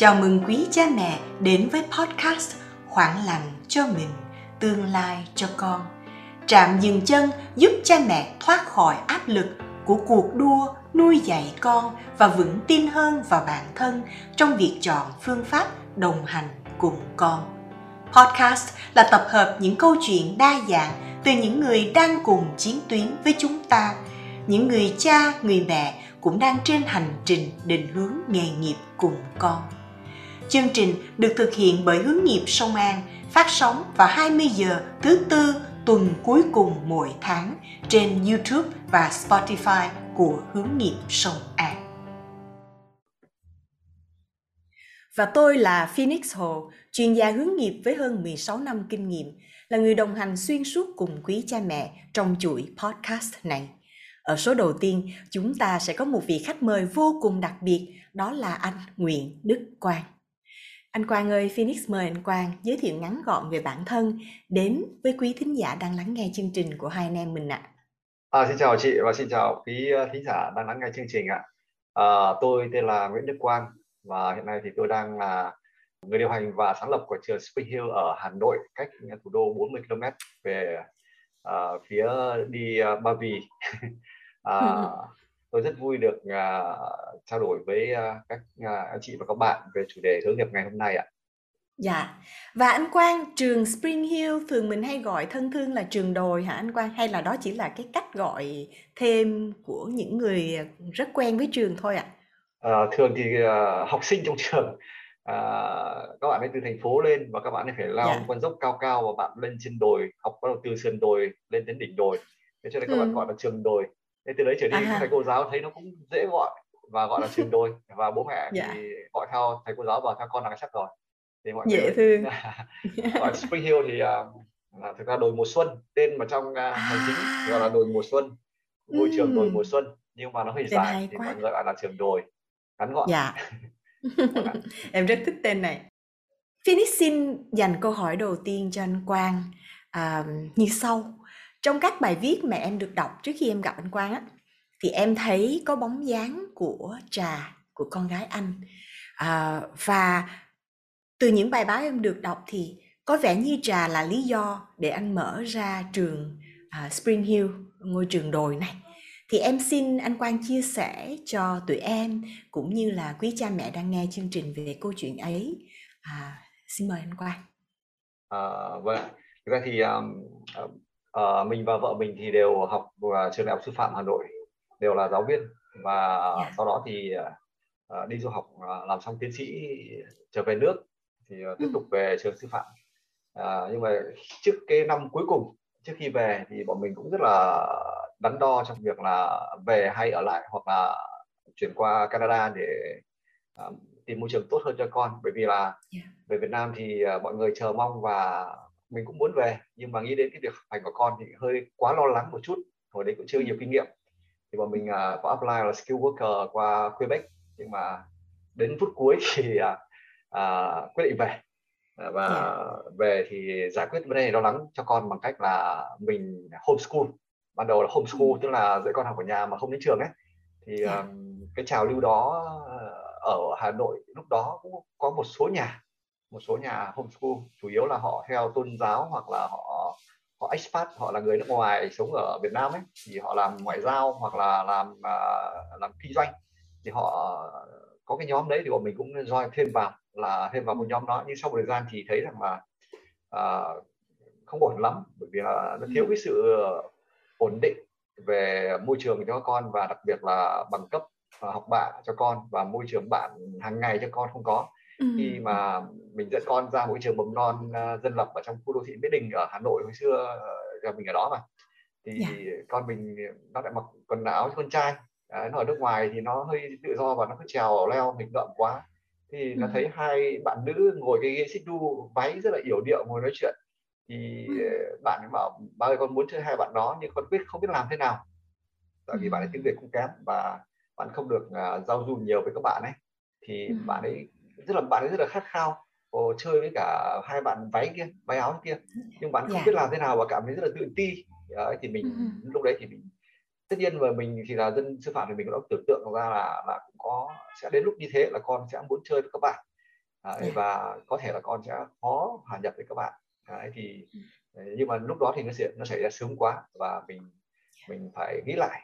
Chào mừng quý cha mẹ đến với podcast Khoảng lặng cho mình, tương lai cho con. Trạm dừng chân giúp cha mẹ thoát khỏi áp lực của cuộc đua nuôi dạy con và vững tin hơn vào bản thân trong việc chọn phương pháp đồng hành cùng con. Podcast là tập hợp những câu chuyện đa dạng từ những người đang cùng chiến tuyến với chúng ta, những người cha, người mẹ cũng đang trên hành trình định hướng nghề nghiệp cùng con. Chương trình được thực hiện bởi Hướng nghiệp Sông An, phát sóng vào 20 giờ thứ tư tuần cuối cùng mỗi tháng trên YouTube và Spotify của Hướng nghiệp Sông An. Và tôi là Phoenix Hồ, chuyên gia hướng nghiệp với hơn 16 năm kinh nghiệm, là người đồng hành xuyên suốt cùng quý cha mẹ trong chuỗi podcast này. Ở số đầu tiên, chúng ta sẽ có một vị khách mời vô cùng đặc biệt, đó là anh Nguyễn Đức Quang. Anh Quang ơi, Phoenix mời anh Quang giới thiệu ngắn gọn về bản thân đến với quý thính giả đang lắng nghe chương trình của hai anh em mình ạ. À, xin chào chị và xin chào quý ờ, thính giả đang lắng nghe chương trình ạ. À, tôi tên là Nguyễn Đức Quang và hiện nay thì tôi đang là người điều hành và sáng lập của trường Spring Hill ở Hà Nội, cách thủ đô 40 km về uh, phía đi uh, Ba Vì. uh, tôi rất vui được uh, trao đổi với uh, các uh, anh chị và các bạn về chủ đề hướng nghiệp ngày hôm nay ạ. Dạ. Và anh Quang, trường Spring Hill thường mình hay gọi thân thương là trường đồi hả anh Quang? Hay là đó chỉ là cái cách gọi thêm của những người rất quen với trường thôi ạ? À, thường thì uh, học sinh trong trường à, các bạn ấy từ thành phố lên và các bạn ấy phải lao dạ. con dốc cao cao và bạn lên trên đồi học bắt đầu từ sườn đồi lên đến đỉnh đồi thế cho nên các ừ. bạn gọi là trường đồi thế từ đấy trở đi à. thầy cô giáo thấy nó cũng dễ gọi và gọi là trường đồi. Và bố mẹ dạ. thì gọi theo thầy cô giáo và theo con là chắc rồi. Thì mọi dễ người thương. gọi Spring Hill thì uh, là thực ra đồi mùa xuân tên mà trong uh, hành chính gọi là đồi mùa xuân ngôi ừ. trường đồi mùa xuân nhưng mà nó hơi dài thì quá. mọi người gọi là trường đồi. Ngắn gọn. Dạ. Em rất thích tên này. Phoenix xin dành câu hỏi đầu tiên cho anh Quang. À, như sau trong các bài viết mà em được đọc trước khi em gặp anh Quang á thì em thấy có bóng dáng của trà của con gái anh à, và từ những bài báo em được đọc thì có vẻ như trà là lý do để anh mở ra trường uh, Spring Hill, ngôi trường đồi này. Thì em xin anh Quang chia sẻ cho tụi em cũng như là quý cha mẹ đang nghe chương trình về câu chuyện ấy. À, xin mời anh Quang. À, vâng, thực ra thì um, um uh, mình và vợ mình thì đều học uh, trường đại học sư phạm Hà Nội, đều là giáo viên và yeah. Dạ. sau đó thì uh, đi du học làm xong tiến sĩ trở về nước thì uh, tiếp tục về trường sư phạm à, nhưng mà trước cái năm cuối cùng trước khi về thì bọn mình cũng rất là đắn đo trong việc là về hay ở lại hoặc là chuyển qua Canada để uh, tìm môi trường tốt hơn cho con bởi vì là yeah. về Việt Nam thì uh, mọi người chờ mong và mình cũng muốn về nhưng mà nghĩ đến cái việc học hành của con thì hơi quá lo lắng một chút hồi đấy cũng chưa nhiều kinh nghiệm thì bọn mình uh, có apply là skill worker qua Quebec nhưng mà đến phút cuối thì uh, à, quyết định về và yeah. Dạ. về thì giải quyết vấn đề lo lắng cho con bằng cách là mình homeschool ban đầu là homeschool ừ. tức là dạy con học ở nhà mà không đến trường ấy thì yeah. Dạ. um, cái trào lưu đó ở Hà Nội lúc đó cũng có một số nhà một số nhà homeschool chủ yếu là họ theo tôn giáo hoặc là họ họ expat họ là người nước ngoài sống ở Việt Nam ấy thì họ làm ngoại giao hoặc là làm uh, làm kinh doanh. Thì họ có cái nhóm đấy thì bọn mình cũng join thêm vào là thêm vào một nhóm đó. Nhưng sau một thời gian thì thấy rằng là uh, không ổn lắm bởi vì là nó thiếu cái sự ổn định về môi trường cho con và đặc biệt là bằng cấp uh, học bạ cho con và môi trường bạn hàng ngày cho con không có. Ừ. khi mà mình dẫn con ra một trường mầm non uh, dân lập ở trong khu đô thị Mỹ Đình ở Hà Nội hồi xưa uh, mình ở đó mà. Thì yeah. Dạ. con mình nó lại mặc quần áo con trai. Đấy, nó ở nước ngoài thì nó hơi tự do và nó cứ trèo leo nghịch ngợm quá. Thì nó thấy hai bạn nữ ngồi cái ghế xích đu váy rất là yểu điệu ngồi nói chuyện. Thì bạn ấy bảo ba ơi con muốn chơi hai bạn đó nhưng con biết không biết làm thế nào. Tại vì bạn ấy tiếng việt cũng kém và bạn không được uh, giao du nhiều với các bạn ấy. Thì bạn ấy rất là bạn ấy rất là khát khao Ồ, chơi với cả hai bạn váy kia váy áo kia nhưng bạn không yeah. Dạ. biết làm thế nào và cảm thấy rất là tự ti đấy, thì mình lúc đấy thì mình tất nhiên mà mình thì là dân sư phạm thì mình cũng đã tưởng tượng ra là là cũng có sẽ đến lúc như thế là con sẽ muốn chơi với các bạn Đấy, yeah. và có thể là con sẽ khó hòa nhập với các bạn Đấy, thì ừ. nhưng mà lúc đó thì nó sẽ nó xảy ra sớm quá và mình mình phải nghĩ lại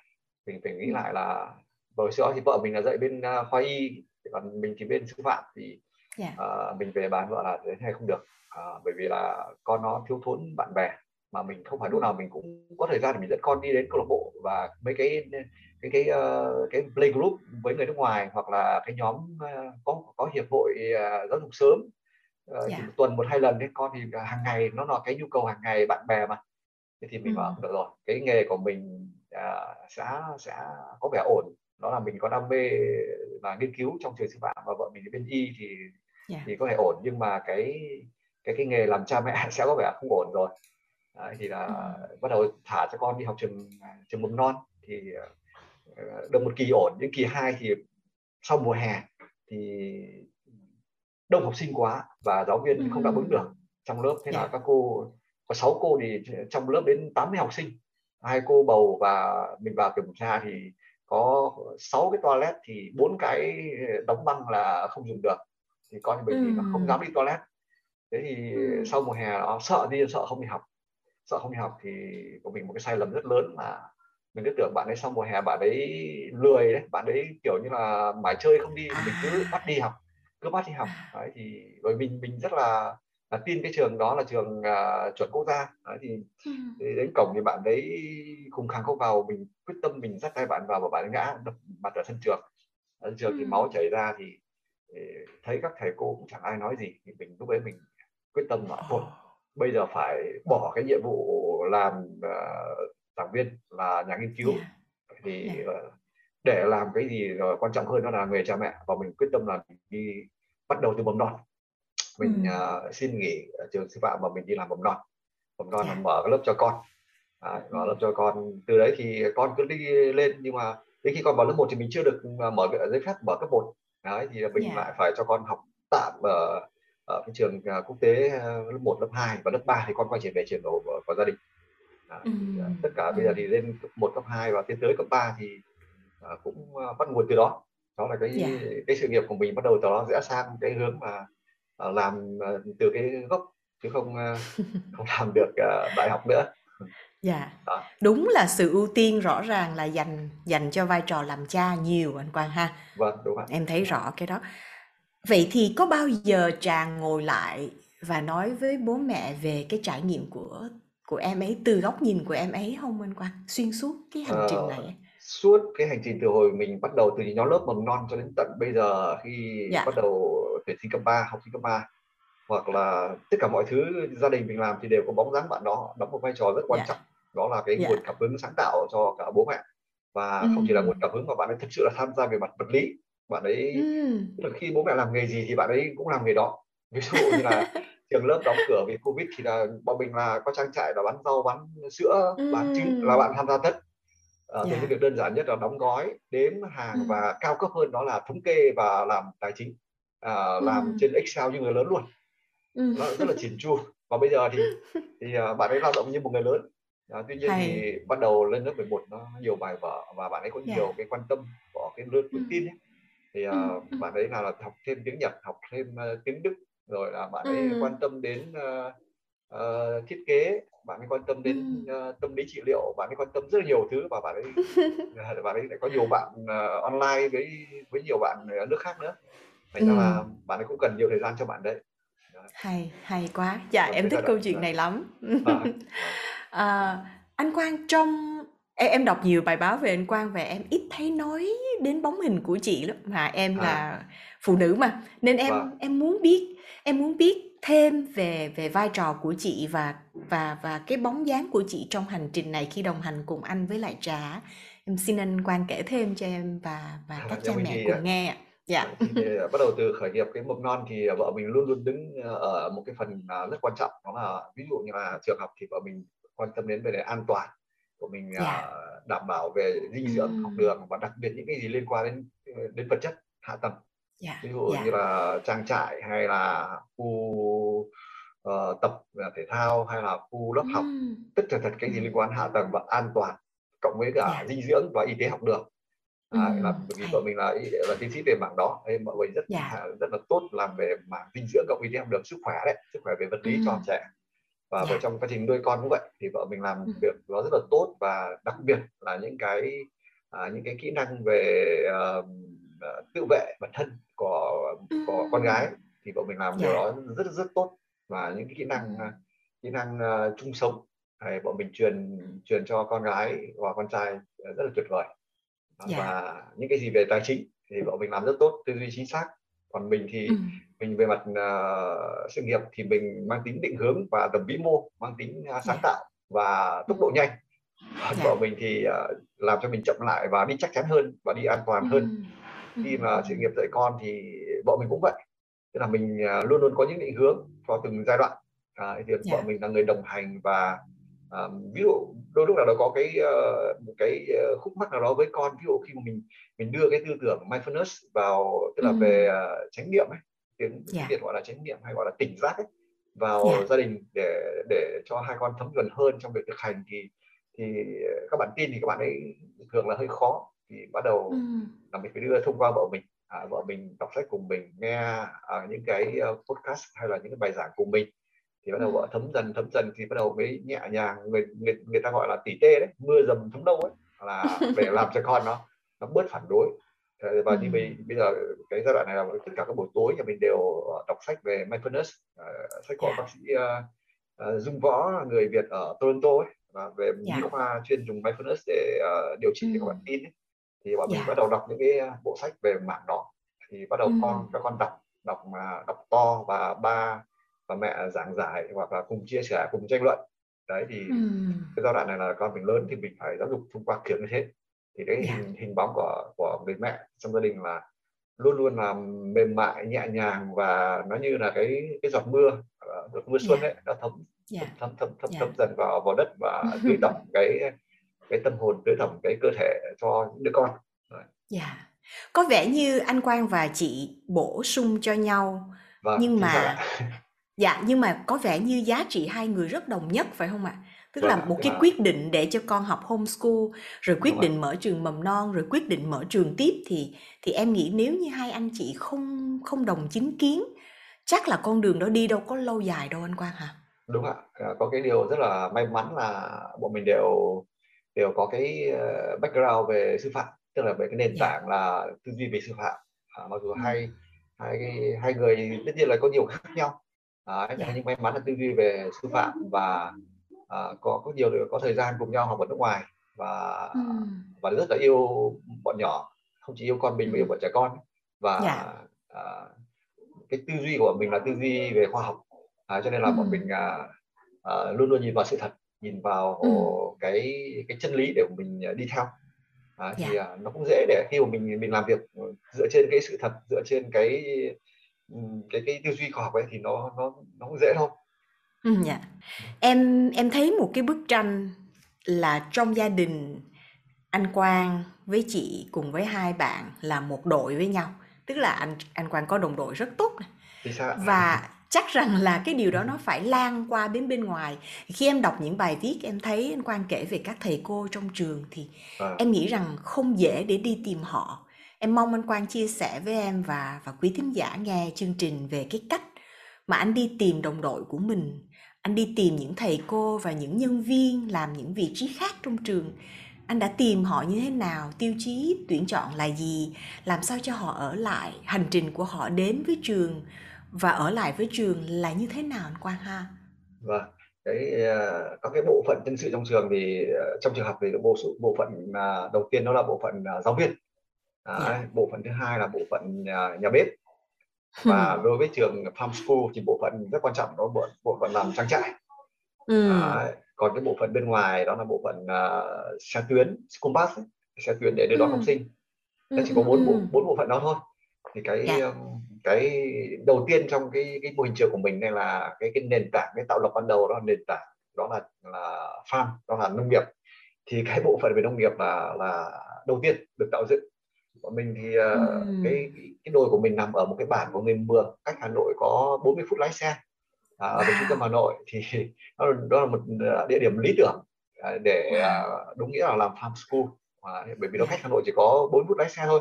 mình phải nghĩ lại là bởi sau đó thì vợ mình là dạy bên uh, khoa y còn mình thì bên sư phạm thì yeah. uh, mình về bán vợ là thế này không được uh, bởi vì là con nó thiếu thốn bạn bè mà mình không phải lúc nào mình cũng có thời gian để mình dẫn con đi đến câu lạc bộ và mấy cái cái cái uh, cái play group với người nước ngoài hoặc là cái nhóm uh, có có hiệp hội uh, giáo dục sớm uh, yeah. thì một tuần một hai lần đấy con thì hàng ngày nó là cái nhu cầu hàng ngày bạn bè mà thế thì mình ừ. bảo được rồi cái nghề của mình uh, sẽ sẽ có vẻ ổn đó là mình có đam mê là nghiên cứu trong trường sư phạm và vợ mình bên y thì yeah. thì có thể ổn nhưng mà cái cái cái nghề làm cha mẹ sẽ có vẻ không ổn rồi Đấy, thì là ừ. bắt đầu thả cho con đi học trường trường mầm non thì uh, được một kỳ ổn những kỳ hai thì sau mùa hè thì đông học sinh quá và giáo viên ừ. không đáp ứng được trong lớp thế yeah. là các cô có 6 cô thì trong lớp đến 80 học sinh hai cô bầu và mình vào kiểm tra thì có 6 cái toilet thì bốn cái đóng băng là không dùng được thì con mình thì không dám đi toilet. Thế thì ừ. sau mùa hè nó sợ đi sợ không đi học. Sợ không đi học thì của mình một cái sai lầm rất lớn là mình cứ tưởng bạn ấy sau mùa hè bạn ấy lười đấy bạn ấy kiểu như là mãi chơi không đi mình cứ bắt đi học cứ bắt đi học. Đấy thì bởi mình mình rất là là tin cái trường đó là trường uh, chuẩn quốc gia. Đấy, thì, thì đến cổng thì bạn đấy khùng khàng không vào mình quyết tâm mình dắt tay bạn vào và bạn ấy ngã đập mặt ở sân trường. Ở sân trường ừ. thì máu chảy ra thì thấy các thầy cô cũng chẳng ai nói gì thì mình lúc đấy mình quyết tâm là thôi bây giờ phải bỏ cái nhiệm vụ làm uh, giảng viên là nhà nghiên cứu. Yeah. thì yeah. Uh, để làm cái gì rồi quan trọng hơn đó là người cha mẹ và mình quyết tâm là đi bắt đầu từ mầm non. Mình uh, xin nghỉ ở trường sư phạm và mình đi làm mầm non. Mầm non yeah. mở cái lớp cho con. À, mở lớp cho con. Từ đấy thì con cứ đi lên nhưng mà đến khi con vào lớp 1 thì mình chưa được mở giấy phép mở cấp 1 đấy thì mình yeah. lại phải cho con học tạm ở ở cái trường uh, quốc tế uh, lớp 1, lớp 2 và lớp 3 thì con quay trở về trường của, của, của gia đình à, ừ. tất cả bây giờ thì lên cấp 1, cấp 2 và tiến tới cấp 3 thì uh, cũng uh, bắt nguồn từ đó đó là cái yeah. Dạ. cái sự nghiệp của mình bắt đầu từ đó rẽ sang cái hướng mà uh, làm từ cái gốc chứ không không làm được uh, đại học nữa Dạ, đó. đúng là sự ưu tiên rõ ràng là dành dành cho vai trò làm cha nhiều anh Quang ha. Vâng, đúng ạ. Em thấy rõ cái đó. Vậy thì có bao giờ Tràng ngồi lại và nói với bố mẹ về cái trải nghiệm của của em ấy từ góc nhìn của em ấy không anh Quang? Xuyên suốt cái hành trình này. Ờ, suốt cái hành trình từ hồi mình bắt đầu từ nhóm lớp mầm non cho đến tận bây giờ khi Dạ. bắt đầu tuyển sinh cấp 3, học sinh cấp 3 hoặc là tất cả mọi thứ gia đình mình làm thì đều có bóng dáng bạn đó đóng một vai trò rất quan Dạ. trọng đó là cái Dạ. nguồn cảm hứng sáng tạo cho cả bố mẹ. Và không chỉ là nguồn cảm hứng mà bạn ấy thực sự là tham gia về mặt vật lý. Bạn ấy Ừm. khi bố mẹ làm nghề gì thì bạn ấy cũng làm nghề đó. Ví dụ như là trường lớp đóng cửa vì covid thì là bọn mình là có trang trại là bán rau bán sữa bán trứng là bạn tham gia tất. À, từ cái việc đơn giản nhất là đóng gói đếm hàng Ừm. và cao cấp hơn đó là thống kê và làm tài chính. À, làm Ừm. trên Excel như người lớn luôn. Ừm. nó rất là chỉn chu. Và bây giờ thì thì uh, bạn ấy lao động như một người lớn à, tuy nhiên Hay. thì bắt đầu lên lớp 11 nó nhiều bài vở và bạn ấy có nhiều yeah. cái quan tâm của cái lứa tuổi tin ấy. Thì uh, bạn ấy nào là học thêm tiếng Nhật học thêm uh, tiếng Đức rồi là bạn ấy ừ. quan tâm đến uh, uh, thiết kế bạn ấy quan tâm đến uh, tâm lý trị liệu bạn ấy quan tâm rất là nhiều thứ và bạn ấy bạn ấy lại có nhiều bạn uh, online với với nhiều bạn ở nước khác nữa. Thành ra ừ. là bạn ấy cũng cần nhiều thời gian cho bạn đấy. Hay hay quá. Dạ em thích câu chuyện này lắm. À, à, anh Quang trong Em, em đọc nhiều bài báo về anh Quang và em ít thấy nói đến bóng hình của chị lắm. Mà em à. là phụ nữ mà. Nên em vâng. em muốn biết em muốn biết thêm về về vai trò của chị và và và cái bóng dáng của chị trong hành trình này khi đồng hành cùng anh với lại trà. Em xin anh Quang kể thêm cho em và và các cha mẹ cùng nghe dạ. Thì bắt đầu từ khởi nghiệp cái mầm non thì vợ mình luôn luôn đứng ở một cái phần rất quan trọng. Đó là ví dụ như là trường học thì vợ mình quan tâm đến về đề an toàn của mình yeah. Dạ. uh, đảm bảo về dinh dưỡng mm. học đường và đặc biệt những cái gì liên quan đến đến vật chất hạ tầng yeah. Dạ, ví dụ yeah. như là trang trại hay là khu uh, tập thể thao hay là khu lớp mm. học tất cả thật cái gì liên quan hạ tầng và an toàn cộng với cả yeah. Dạ. dinh dưỡng và y tế học đường à, là bởi vì vợ mình là là tiến sĩ về mảng đó nên mọi người rất dạ. rất là tốt làm về mảng dinh dưỡng cộng với theo được sức khỏe đấy sức khỏe về vật lý cho trẻ và dạ. trong quá trình nuôi con cũng vậy thì vợ mình làm ừ. việc nó rất là tốt và đặc biệt là những cái à, những cái kỹ năng về uh, tự vệ bản thân của của con gái thì vợ mình làm dạ. điều đó rất rất tốt và những cái kỹ năng kỹ năng uh, chung sống hay bọn mình truyền truyền cho con gái và con trai rất là tuyệt vời dạ. và những cái gì về tài chính thì bọn mình làm rất tốt tư duy chính xác còn mình thì. Mình về mặt uh, sự nghiệp thì mình mang tính định hướng và tầm vĩ mô mang tính uh, sáng tạo và tốc độ nhanh yeah. vợ mình thì uh, làm cho mình chậm lại và đi chắc chắn hơn và đi an toàn ừ. hơn khi mà sự nghiệp dạy con thì vợ mình cũng vậy tức là mình uh, luôn luôn có những định hướng cho từng giai đoạn uh, thì yeah. vợ mình là người đồng hành và uh, ví dụ đôi lúc nào đó có cái uh, một cái khúc mắc nào đó với con ví dụ khi mà mình mình đưa cái tư tưởng mindfulness vào tức là ừ. về uh, chánh niệm ấy tiếng yeah. Dạ. việt gọi là chánh niệm hay gọi là tỉnh giác ấy vào yeah. Dạ. gia đình để để cho hai con thấm gần hơn trong việc thực hành thì thì các bạn tin thì các bạn ấy thường là hơi khó thì bắt đầu ừ. là mình phải đưa thông qua vợ mình à, vợ mình đọc sách cùng mình nghe à, những cái podcast hay là những cái bài giảng cùng mình thì bắt đầu vợ thấm dần thấm dần thì bắt đầu mới nhẹ nhàng người người, người ta gọi là tỉ tê đấy mưa dầm thấm đâu ấy là để làm cho con nó nó bớt phản đối và như bây, bây giờ cái giai đoạn này là tất cả các buổi tối nhà mình đều đọc sách về mindfulness uh, sách của yeah. bác sĩ uh, uh, Dung Võ người Việt ở Toronto ấy và về yeah. Dạ. khoa chuyên dùng mindfulness để uh, điều trị cho các bạn tin ấy. thì bọn yeah. mình dạ. bắt đầu đọc những cái bộ sách về mảng đó thì bắt đầu mm. con các con đọc đọc mà đọc to và ba và mẹ giảng giải hoặc là cùng chia sẻ cùng tranh luận đấy thì ừ. cái giai đoạn này là con mình lớn thì mình phải giáo dục thông qua kiểu như thế thì cái yeah. Dạ. hình hình bóng của của người mẹ trong gia đình là luôn luôn là mềm mại nhẹ nhàng và nó như là cái cái giọt mưa ờ, giọt mưa xuân yeah. Dạ. ấy nó thấm yeah. thấm thấm thấm yeah. thấm dần vào vào đất và tưới tẩm cái cái tâm hồn tưới tẩm cái cơ thể cho những đứa con. Dạ. Yeah. Có vẻ như anh Quang và chị bổ sung cho nhau vâng, nhưng mà Dạ, nhưng mà có vẻ như giá trị hai người rất đồng nhất phải không ạ? Tức là Vâng, một cái quyết định để cho con học homeschool, rồi quyết định mở trường mầm non, rồi quyết định mở trường tiếp thì thì em nghĩ nếu như hai anh chị không không đồng chính kiến, chắc là con đường đó đi đâu có lâu dài đâu anh Quang hả? Đúng ạ. À, có cái điều rất là may mắn là bọn mình đều đều có cái ờ, background về sư phạm, tức là về cái nền Dạ. tảng là tư duy về sư phạm. À, mặc dù Ừm. hai hai hai người tất nhiên là có nhiều khác nhau yeah. Dạ. nhưng may mắn là tư duy về sư phạm và uh, có có nhiều có thời gian cùng nhau học ở nước ngoài và mm. và rất là yêu bọn nhỏ không chỉ yêu con mình mà yêu bọn trẻ con và yeah. Dạ. uh, cái tư duy của mình là tư duy về khoa học à, cho nên là mm. bọn mình uh, uh, luôn luôn nhìn vào sự thật nhìn vào mm. cái cái chân lý để mình đi theo à, thì yeah. uh, nó cũng dễ để khi mà mình mình làm việc dựa trên cái sự thật dựa trên cái cái cái tư duy khoa học ấy thì nó nó nó cũng dễ thôi. Ừm, dạ. Em em thấy một cái bức tranh là trong gia đình anh Quang với chị cùng với hai bạn là một đội với nhau, tức là anh anh Quang có đồng đội rất tốt Và chắc rằng là cái điều đó nó phải lan qua đến bên ngoài. Khi em đọc những bài viết em thấy anh Quang kể về các thầy cô trong trường thì À. em nghĩ rằng không dễ để đi tìm họ. Em mong anh Quang chia sẻ với em và và quý thính giả nghe chương trình về cái cách mà anh đi tìm đồng đội của mình, anh đi tìm những thầy cô và những nhân viên làm những vị trí khác trong trường. Anh đã tìm họ như thế nào, tiêu chí tuyển chọn là gì, làm sao cho họ ở lại, hành trình của họ đến với trường và ở lại với trường là như thế nào anh Quang ha? Vâng, cái uh, các cái bộ phận nhân sự trong trường thì uh, trong trường học thì bộ bộ phận uh, đầu tiên đó là bộ phận uh, giáo viên yeah. Dạ. bộ phận thứ hai là bộ phận nhà, nhà bếp và ừ. đối với trường farm school thì bộ phận rất quan trọng đó bộ bộ phận làm trang trại ừ. Đấy, còn cái bộ phận bên ngoài đó là bộ phận uh, xe tuyến bus ấy, xe tuyến để đưa đón ừ. học sinh nó chỉ có bốn bộ bốn bộ phận đó thôi thì cái yeah. Dạ. cái đầu tiên trong cái cái mô hình trường của mình này là cái cái nền tảng cái tạo lập ban đầu đó là nền tảng đó là là farm đó là nông nghiệp thì cái bộ phận về nông nghiệp là là đầu tiên được tạo dựng bọn mình thì ừ. cái cái đồi của mình nằm ở một cái bản của người Mường cách Hà Nội có 40 phút lái xe à, ở trung tâm Hà Nội thì đó, đó là một địa điểm lý tưởng à, để à, đúng nghĩa là làm farm school à, bởi vì nó cách Hà Nội chỉ có 4 phút lái xe thôi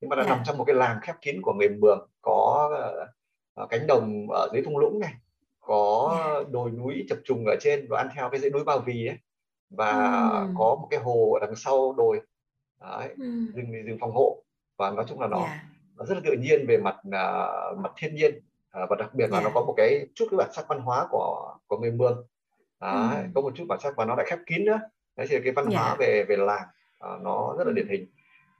nhưng mà nó yeah. nằm trong một cái làng khép kín của người Mường có uh, cánh đồng ở dưới thung lũng này có yeah. đồi núi chập trùng ở trên và ăn theo cái dãy núi Ba Vì ấy và ừ. có một cái hồ ở đằng sau đồi Đấy, ừ. rừng rừng phòng hộ và nói chung là nó yeah. nó rất là tự nhiên về mặt uh, mặt thiên nhiên uh, và đặc biệt là yeah. nó có một cái chút cái bản sắc văn hóa của của người Mường Đấy, ừ. có một chút bản sắc và nó lại khép kín nữa đấy thì cái văn hóa yeah. về về làng uh, nó rất là điển hình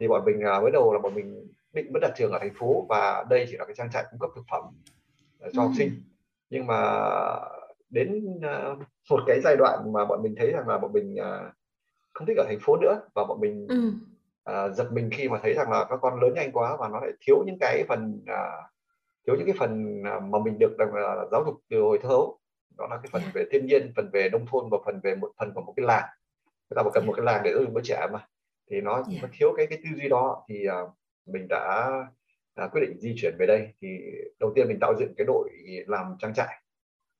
thì bọn mình uh, mới đầu là bọn mình định mất đặt trường ở thành phố và đây chỉ là cái trang trại cung cấp thực phẩm uh, cho ừ. học sinh nhưng mà đến uh, một cái giai đoạn mà bọn mình thấy rằng là bọn mình uh, không thích ở thành phố nữa và bọn mình ừ. Uh, giật mình khi mà thấy rằng là các con lớn nhanh quá và nó lại thiếu những cái phần uh, thiếu những cái phần mà mình được uh, giáo dục từ hồi thơ. Đó là cái phần yeah. về thiên nhiên phần về nông thôn và phần về một phần của một cái làng. Người ta cần một cái làng để giáo dục đứa trẻ mà. Thì nó, yeah. nó thiếu cái cái tư duy đó thì uh, mình đã uh, quyết định di chuyển về đây. Thì đầu tiên mình tạo dựng cái đội làm trang trại.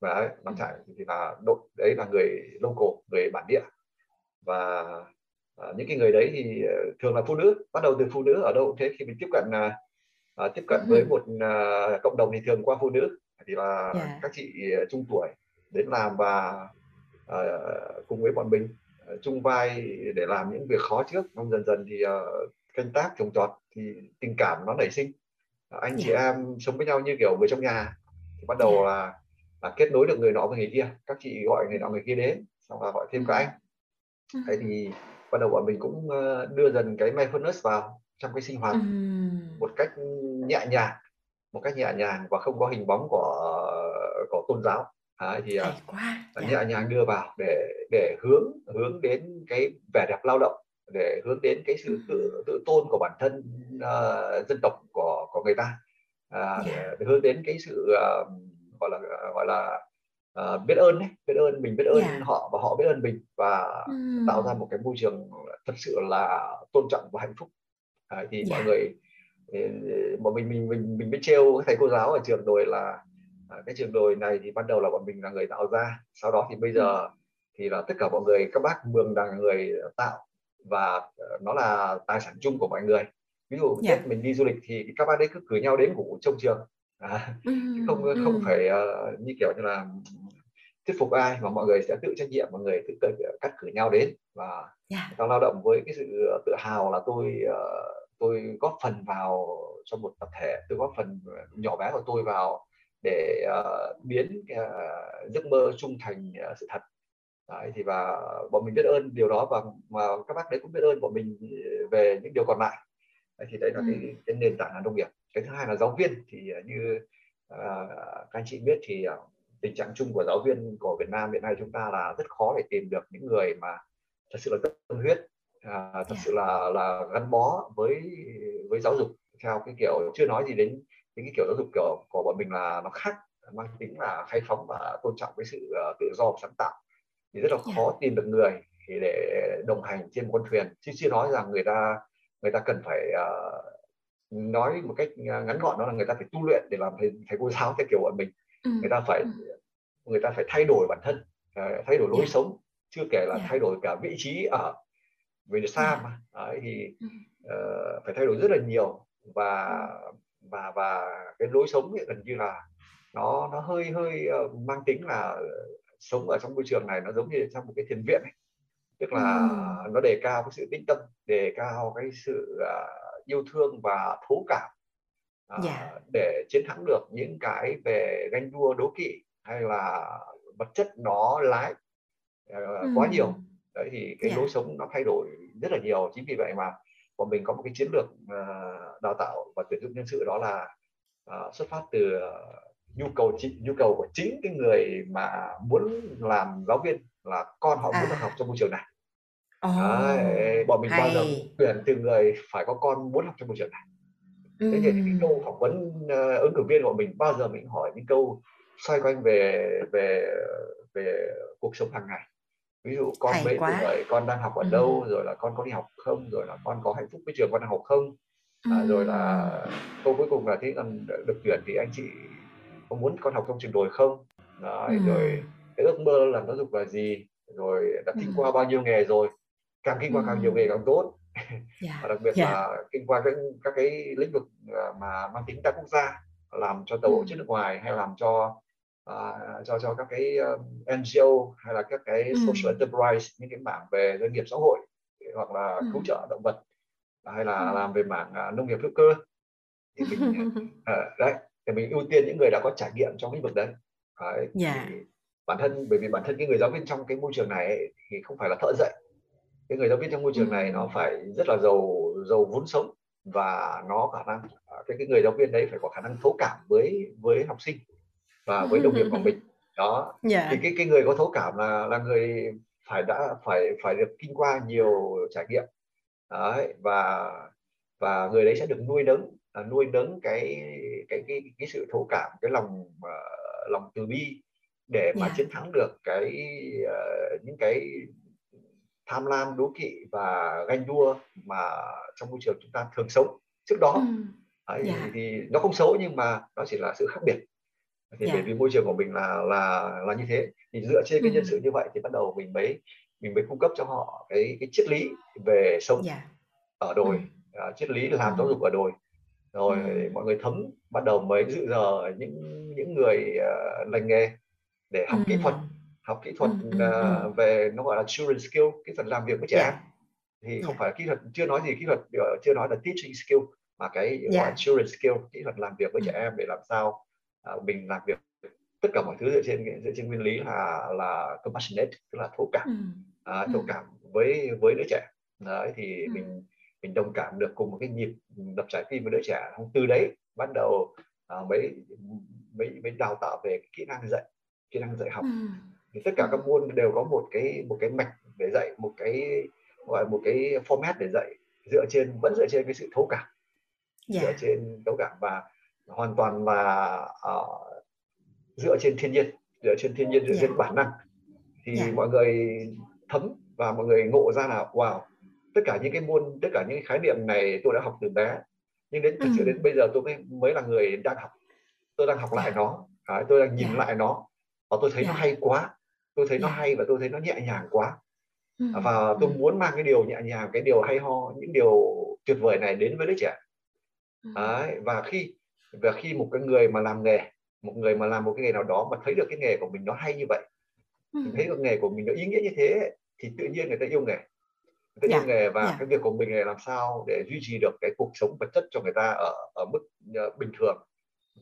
Và ấy, làm trại thì là đội đấy là người local người bản địa. Và uh, những cái người đấy thì uh, thường là phụ nữ bắt đầu từ phụ nữ ở đâu cũng thế. Khi mình tiếp cận uh, tiếp cận với một uh, cộng đồng thì thường qua phụ nữ. Thì là yeah. các chị trung tuổi đến làm và uh, cùng với bọn mình chung vai để làm những việc khó trước. Xong dần dần thì uh, canh tác trồng trọt thì tình cảm nó nảy sinh. Anh yeah. chị em sống với nhau như kiểu người trong nhà. Thì bắt đầu yeah. là là kết nối được người nọ với người kia. Các chị gọi người nọ người kia đến xong là gọi thêm các anh. Ừ. thế thì bắt đầu bọn mình cũng đưa dần cái mindfulness vào trong cái sinh hoạt ừ. một cách nhẹ nhàng một cách nhẹ nhàng và không có hình bóng của của tôn giáo Đấy, thì Hay quá. nhẹ dạ. nhàng đưa vào để để hướng hướng đến cái vẻ đẹp lao động để hướng đến cái sự tự tự tôn của bản thân uh, dân tộc của của người ta uh, yeah. để, để hướng đến cái sự uh, gọi là gọi là uh, biết ơn đấy biết ơn mình biết ơn yeah. họ và họ biết ơn mình và mm. tạo ra một cái môi trường thật sự là tôn trọng và hạnh phúc uh, thì yeah. mọi người bọn mình mình mình mình biết trêu thầy cô giáo ở trường rồi là à, cái trường đồi này thì ban đầu là bọn mình là người tạo ra sau đó thì bây giờ ừ. thì là tất cả mọi người các bác mường là người tạo và ờ, nó là tài sản chung của mọi người ví dụ yeah. Dạ. tết mình đi du lịch thì các bác đấy cứ cử nhau đến ngủ trong trường à, ừ. không không phải uh, như kiểu như là thuyết phục ai mà mọi người sẽ tự trách nhiệm mọi người tự, tự cắt cử nhau đến và yeah. Dạ. ta lao động với cái sự tự hào là tôi uh, tôi góp phần vào trong một tập thể tôi góp phần nhỏ bé của tôi vào để uh, biến uh, giấc mơ chung thành uh, sự thật Đấy, thì và bọn mình biết ơn điều đó và mà các bác đấy cũng biết ơn bọn mình về những điều còn lại đấy, thì đấy là ừ. cái, cái nền tảng là nông nghiệp cái thứ hai là giáo viên thì như uh, các anh chị biết thì uh, tình trạng chung của giáo viên của Việt Nam hiện nay chúng ta là rất khó để tìm được những người mà thật sự là tâm huyết à, thật yeah. sự là là gắn bó với với giáo dục theo cái kiểu chưa nói gì đến những cái kiểu giáo dục kiểu của bọn mình là nó khác mang tính là khai phóng và tôn trọng cái sự uh, tự do và sáng tạo thì rất là khó yeah. tìm được người để đồng hành trên một con thuyền chứ chưa nói rằng người ta người ta cần phải uh, nói một cách ngắn gọn đó là người ta phải tu luyện để làm thầy, thầy cô giáo theo kiểu bọn mình ừ. người ta phải ừ. người ta phải thay đổi bản thân uh, thay đổi lối yeah. sống chưa kể là yeah. thay đổi cả vị trí ở về xa yeah. mà Đấy, thì uh, phải thay đổi rất là nhiều và và và cái lối sống ấy, gần như là nó nó hơi hơi uh, mang tính là sống ở trong môi trường này nó giống như trong một cái thiền viện ấy. tức là ừ. nó đề cao cái sự tĩnh tâm đề cao cái sự uh, yêu thương và thấu cảm yeah. Dạ. để chiến thắng được những cái về ganh đua đố kỵ hay là vật chất nó lái uh, ừ. quá nhiều đấy thì cái. Dạ. lối sống nó thay đổi rất là nhiều chính vì vậy mà bọn mình có một cái chiến lược uh, đào tạo và tuyển dụng nhân sự đó là uh, xuất phát từ uh, nhu cầu chính nhu cầu của chính cái người mà muốn làm giáo viên là con họ à. muốn học trong môi trường này oh, Đấy, bọn mình bao giờ tuyển từ người phải có con muốn học trong môi trường này thế thì cái câu phỏng vấn uh, ứng cử viên của mình bao giờ mình hỏi những câu xoay quanh về về về cuộc sống hàng ngày. Ví dụ con Hay mấy tuổi con đang học ở đâu rồi là con có đi học không rồi là con có hạnh phúc với trường con đang học không? À, rồi là câu cuối cùng là thế rằng được tuyển thì anh chị có muốn con học trong trường đồi không? Đấy, rồi cái ước mơ làm giáo dục là gì? Rồi đã kinh qua bao nhiêu nghề rồi càng kinh qua càng nhiều nghề càng tốt yeah. và đặc biệt yeah. là kinh qua các các cái lĩnh vực mà mang tính đa quốc gia làm cho tổ chức nước ngoài hay làm cho uh, cho cho các cái um, NGO hay là các cái social enterprise những cái mảng về doanh nghiệp xã hội hoặc là cứu trợ động vật hay là làm về mảng uh, nông nghiệp hữu cơ thì mình uh, đấy thì mình ưu tiên những người đã có trải nghiệm trong lĩnh vực đấy, đấy yeah. Dạ. thì bản thân bởi vì bản thân cái người giáo viên trong cái môi trường này ấy, thì không phải là thợ dạy cái người giáo viên trong môi trường này nó phải rất là giàu giàu vốn sống và nó khả năng cái cái người giáo viên đấy phải có khả năng thấu cảm với với học sinh và với đồng nghiệp của mình đó yeah. Dạ. thì cái cái người có thấu cảm là là người phải đã phải phải được kinh qua nhiều trải nghiệm đấy và và người đấy sẽ được nuôi nấng à, nuôi nấng cái cái cái cái sự thấu cảm cái lòng uh, lòng từ bi để mà yeah. Dạ. chiến thắng được cái uh, những cái tham lam đố kỵ và ganh đua mà trong môi trường chúng ta thường sống trước đó ừ. Đấy. Dạ. thì nó không xấu nhưng mà nó chỉ là sự khác biệt thì yeah. bởi vì môi trường của mình là là là như thế thì dựa trên cái nhân sự như vậy thì bắt đầu mình mới mình mới cung cấp cho họ cái cái triết lý về sống yeah. ở đồi ừ. triết lý làm giáo dục ở đồi rồi ừ. mọi người thấm bắt đầu mới dự giờ những những người uh, lành nghề để học ừ. kỹ thuật học kỹ thuật ừ, uh, về nó gọi là children skill kỹ thuật làm việc với trẻ yeah. em thì yeah. không phải kỹ thuật chưa nói gì kỹ thuật chưa nói là teaching skill mà cái yeah. gọi là children skill kỹ thuật làm việc với ừ. trẻ em để làm sao uh, mình làm việc tất cả mọi thứ dựa trên dựa trên nguyên lý là là compassionate tức là thấu cảm ừ. uh, thấu cảm với với đứa trẻ đấy thì ừ. mình mình đồng cảm được cùng một cái nhịp đập trái tim với đứa trẻ từ đấy bắt đầu uh, mới mới mới đào tạo về kỹ năng dạy kỹ năng dạy học ừ. Thì tất cả các môn đều có một cái một cái mạch để dạy một cái gọi một cái format để dạy dựa trên vẫn dựa trên cái sự thấu cảm yeah. dựa dạ. trên thấu cảm và hoàn toàn là uh, dựa trên thiên nhiên dựa trên thiên nhiên dựa yeah. trên dạ. bản năng thì yeah. Dạ. mọi người thấm và mọi người ngộ ra là wow tất cả những cái môn tất cả những khái niệm này tôi đã học từ bé nhưng đến ừ. đến bây giờ tôi mới mới là người đang học tôi đang học lại nó tôi đang nhìn yeah. lại nó và tôi thấy yeah. nó hay quá tôi thấy nó hay và tôi thấy nó nhẹ nhàng quá ừ. và tôi ừ. muốn mang cái điều nhẹ nhàng cái điều hay ho những điều tuyệt vời này đến với đứa trẻ ừ. Đấy, và khi và khi một cái người mà làm nghề một người mà làm một cái nghề nào đó mà thấy được cái nghề của mình nó hay như vậy thấy được nghề của mình nó ý nghĩa như thế thì tự nhiên người ta yêu nghề ta yeah. dạ, nghề và yeah. Dạ. cái việc của mình là làm sao để duy trì được cái cuộc sống vật chất cho người ta ở ở mức uh, bình thường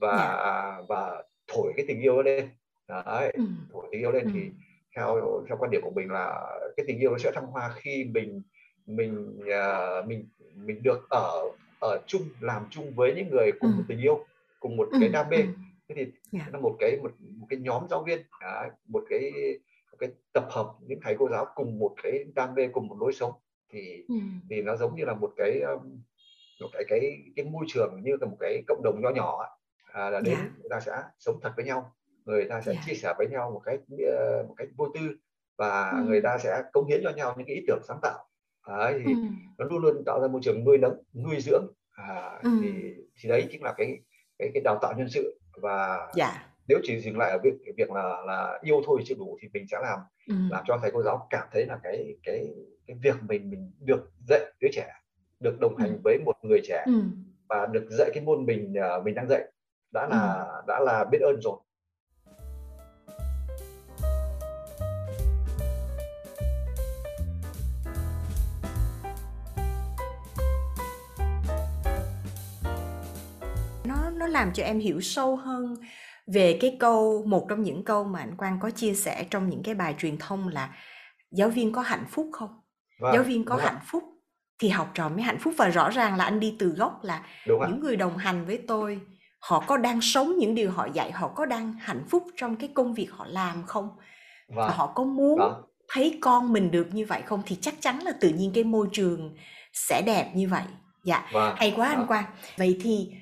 và yeah. Dạ. và thổi cái tình yêu lên đấy ừ. thổi tình yêu lên ừ. thì theo theo quan điểm của mình là cái tình yêu nó sẽ thăng hoa khi mình mình uh, mình mình được ở ở chung làm chung với những người cùng ừ. một tình yêu cùng một ừ. cái đam mê ừ. thế thì yeah. nó một cái một, một cái nhóm giáo viên à, một cái một cái tập hợp những thầy cô giáo cùng một cái đam mê cùng một lối sống thì ừ. thì nó giống như là một cái um, một cái cái cái môi trường như là một cái cộng đồng nhỏ nhỏ à, là đến yeah. người ta sẽ sống thật với nhau người ta sẽ yeah. chia sẻ với nhau một cách một cách vô tư và ừ. người ta sẽ cống hiến cho nhau những cái ý tưởng sáng tạo Đấy, thì ừ. nó luôn luôn tạo ra môi trường nuôi nấng nuôi dưỡng à, ừ. thì thì đấy chính là cái cái cái đào tạo nhân sự và yeah. Dạ. nếu chỉ dừng lại ở việc việc là là yêu thôi chưa đủ thì mình sẽ làm ừ. làm cho thầy cô giáo cảm thấy là cái cái cái việc mình mình được dạy đứa trẻ được đồng hành ừ. với một người trẻ ừ. và được dạy cái môn mình à, mình đang dạy đã là ừ. đã là biết ơn rồi nó làm cho em hiểu sâu hơn về cái câu một trong những câu mà anh Quang có chia sẻ trong những cái bài truyền thông là giáo viên có hạnh phúc không? Vâng, giáo viên có hạnh phúc thì học trò mới hạnh phúc và rõ ràng là anh đi từ gốc là đúng những người đồng hành với tôi họ có đang sống những điều họ dạy họ có đang hạnh phúc trong cái công việc họ làm không vâng. và họ có muốn Đó. thấy con mình được như vậy không thì chắc chắn là tự nhiên cái môi trường sẽ đẹp như vậy dạ vâng. hay quá anh Quang vậy thì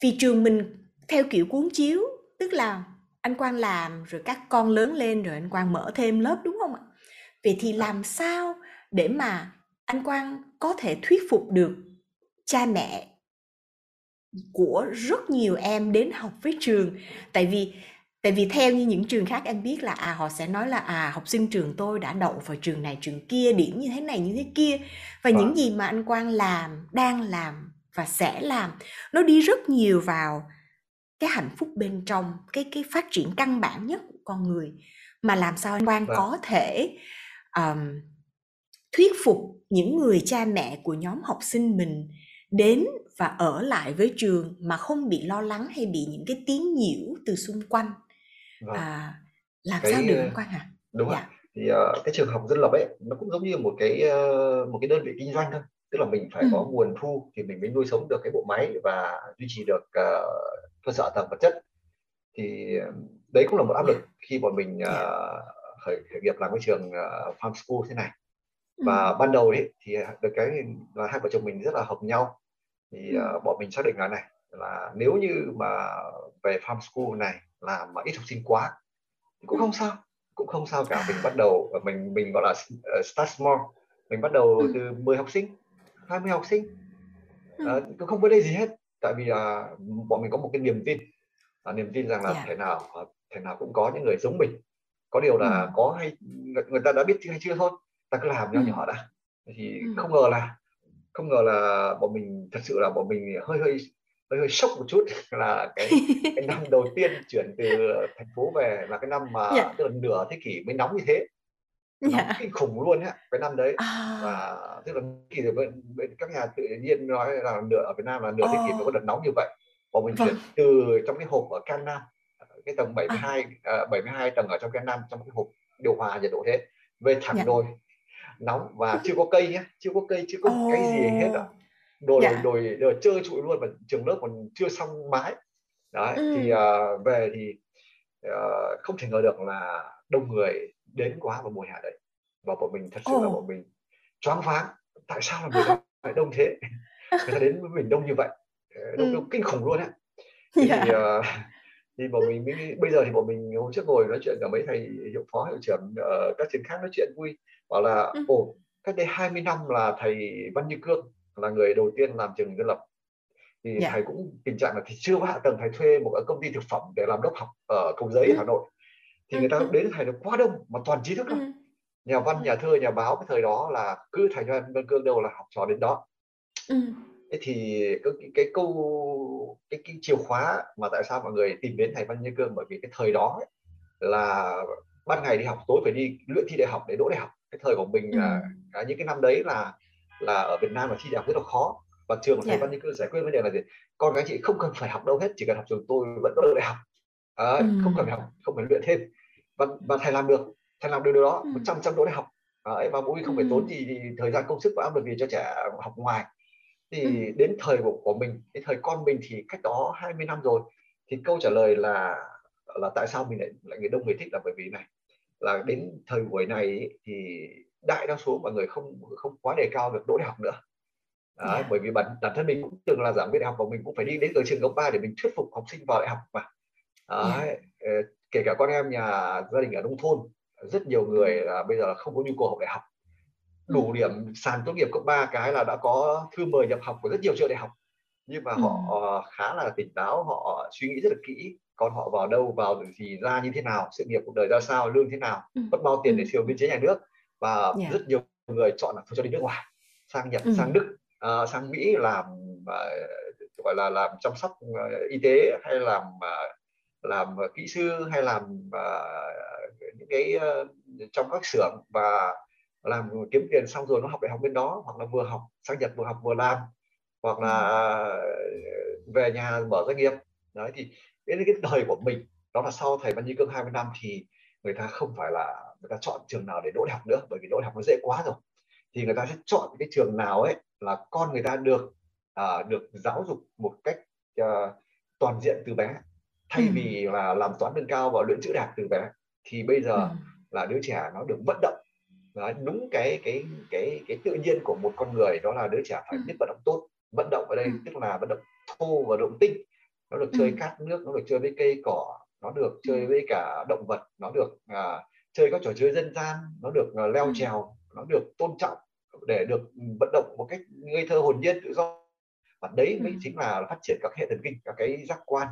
vì trường mình theo kiểu cuốn chiếu tức là anh Quang làm rồi các con lớn lên rồi anh Quang mở thêm lớp đúng không ạ? Vậy thì làm sao để mà anh Quang có thể thuyết phục được cha mẹ của rất nhiều em đến học với trường? Tại vì tại vì theo như những trường khác anh biết là à họ sẽ nói là à học sinh trường tôi đã đậu vào trường này trường kia điểm như thế này như thế kia. Và những gì mà anh Quang làm đang làm và sẽ làm nó đi rất nhiều vào cái hạnh phúc bên trong cái cái phát triển căn bản nhất của con người mà làm sao anh Quang có thể um, thuyết phục những người cha mẹ của nhóm học sinh mình đến và ở lại với trường mà không bị lo lắng hay bị những cái tiếng nhiễu từ xung quanh vâng. à, làm cái, sao được anh Quang hả? Đúng dạ. thì uh, cái trường học dân lập ấy nó cũng giống như một cái uh, một cái đơn vị kinh doanh thôi tức là mình phải ừ. có nguồn thu thì mình mới nuôi sống được cái bộ máy và duy trì được uh, cơ sở tầng vật chất. Thì đấy cũng là một áp lực khi bọn mình uh, khởi, khởi nghiệp làm cái trường uh, farm school thế này. Và ừ. ban đầu ấy thì được cái là hai vợ chồng mình rất là hợp nhau. Thì uh, bọn mình xác định là này là nếu như mà về farm school này làm mà ít học sinh quá thì cũng không sao cũng không sao cả. Mình bắt đầu mình mình gọi là start small. Mình bắt đầu ừ. từ 10 học sinh 20 học sinh uh, cũng không vấn đề gì hết tại vì uh, bọn mình có một cái niềm tin uh, niềm tin rằng là yeah. Dạ. thể nào uh, thể nào cũng có những người giống mình có điều là ừ. có hay người ta đã biết hay chưa thôi ta cứ làm nhỏ ừ. nhỏ đã thì ừ. không ngờ là không ngờ là bọn mình thật sự là bọn mình hơi hơi hơi hơi sốc một chút là cái cái năm đầu tiên chuyển từ thành phố về là cái năm mà yeah. Dạ. là nửa thế kỷ mới nóng như thế nóng yeah. Dạ. kinh khủng luôn á cái năm đấy à. và tức là kỳ bên, bên các nhà tự nhiên nói là nửa ở Việt Nam là nửa oh. thế kỷ mới có đợt nóng như vậy và mình vâng. chuyển từ trong cái hộp ở Can Nam cái tầng 72 à. uh, 72 tầng ở trong Can Nam trong cái hộp điều hòa nhiệt độ thế về thẳng yeah. Dạ. đồi nóng và chưa có cây nhé chưa có cây chưa có oh. cái gì hết ạ đồi dạ. đồi đồi chơi trụi luôn và trường lớp còn chưa xong mái đấy ừ. thì uh, về thì uh, không thể ngờ được là đông người đến quá vào mùa hè đấy và bọn mình thật sự oh. là bọn mình choáng váng tại sao là người ta lại đông thế người ta đến với mình đông như vậy đông, ừ. đông kinh khủng luôn á thì yeah. uh, thì bọn mình mới, bây giờ thì bọn mình hôm trước ngồi nói chuyện cả mấy thầy hiệu phó hiệu trưởng uh, các trường khác nói chuyện vui bảo là ừ. ồ cách đây 20 năm là thầy Văn Như Cương là người đầu tiên làm trường dân lập thì yeah. Dạ. thầy cũng tình trạng là thì chưa có hạ tầng thầy thuê một công ty thực phẩm để làm đốc học ở cầu giấy ừ. hà nội thì người ta đến thầy được quá đông mà toàn trí thức thôi ừ. nhà văn ừ. nhà thơ nhà báo cái thời đó là cứ thầy văn văn cương đâu là học trò đến đó ừ. thế thì cái, cái, cái câu cái, cái chìa khóa mà tại sao mọi người tìm đến thầy văn như cương bởi vì cái thời đó ấy, là ban ngày đi học tối phải đi luyện thi đại học để đỗ đại học cái thời của mình là những cái năm đấy là là ở Việt Nam mà thi đại học rất là khó và trường của thầy yeah. Văn Như Cương giải quyết vấn đề là gì con các chị không cần phải học đâu hết chỉ cần học trường tôi vẫn được đại học à, ừ. không cần phải học không phải luyện thêm và và thầy làm được thầy làm được điều đó ừ. một trăm trăm đỗ đại học à, và bố không phải ừ. tốn gì thì thời gian công sức và áp lực gì cho trẻ học ngoài thì ừ. đến thời của, của mình cái thời con mình thì cách đó 20 năm rồi thì câu trả lời là là tại sao mình lại lại người đông người thích là bởi vì này là đến thời buổi này thì đại đa số mọi người không không quá đề cao việc đỗ đại học nữa Đấy, yeah. bởi vì bản bản thân mình cũng từng là giảng viên đại học và mình cũng phải đi đến từ trường cấp 3 để mình thuyết phục học sinh vào đại học mà Đấy, yeah. Kể cả con em nhà gia đình ở nông thôn rất nhiều người là bây giờ là không có nhu cầu học đại học đủ ừ. điểm sàn tốt nghiệp cấp 3 cái là đã có thư mời nhập học của rất nhiều trường đại học nhưng mà ừ. họ khá là tỉnh táo họ suy nghĩ rất là kỹ con họ vào đâu vào gì ra như thế nào sự nghiệp cuộc đời ra sao lương thế nào ừ. mất bao tiền để siêu biên chế nhà nước và yeah. Dạ. rất nhiều người chọn là cho đi nước ngoài sang Nhật ừ. sang Đức uh, sang Mỹ làm uh, gọi là làm chăm sóc uh, y tế hay làm uh, làm kỹ sư hay làm uh, những cái uh, trong các xưởng và làm kiếm tiền xong rồi nó học đại học bên đó hoặc là vừa học sang Nhật vừa học vừa làm hoặc là uh, về nhà mở doanh nghiệp. Đấy thì đến cái đời của mình đó là sau thầy Văn Nhi Cương 20 năm thì người ta không phải là người ta chọn trường nào để đỗ đại học nữa bởi vì đỗ đại học nó dễ quá rồi. Thì người ta sẽ chọn cái trường nào ấy là con người ta được à, được giáo dục một cách uh, toàn diện từ bé thay ừ. vì là làm toán nâng cao và luyện chữ đạt từ bé thì bây giờ ừ. là đứa trẻ nó được vận động Đấy, đúng cái cái cái cái tự nhiên của một con người đó là đứa trẻ phải ừ. biết vận động tốt vận động ở đây ừ. tức là vận động thô và động tinh nó được chơi ừ. cát nước nó được chơi với cây cỏ nó được chơi với cả động vật nó được uh, chơi các trò chơi dân gian nó được uh, leo trèo nó được tôn trọng để được vận động một cách ngây thơ hồn nhiên tự do và đấy mới chính là phát triển các hệ thần kinh các cái giác quan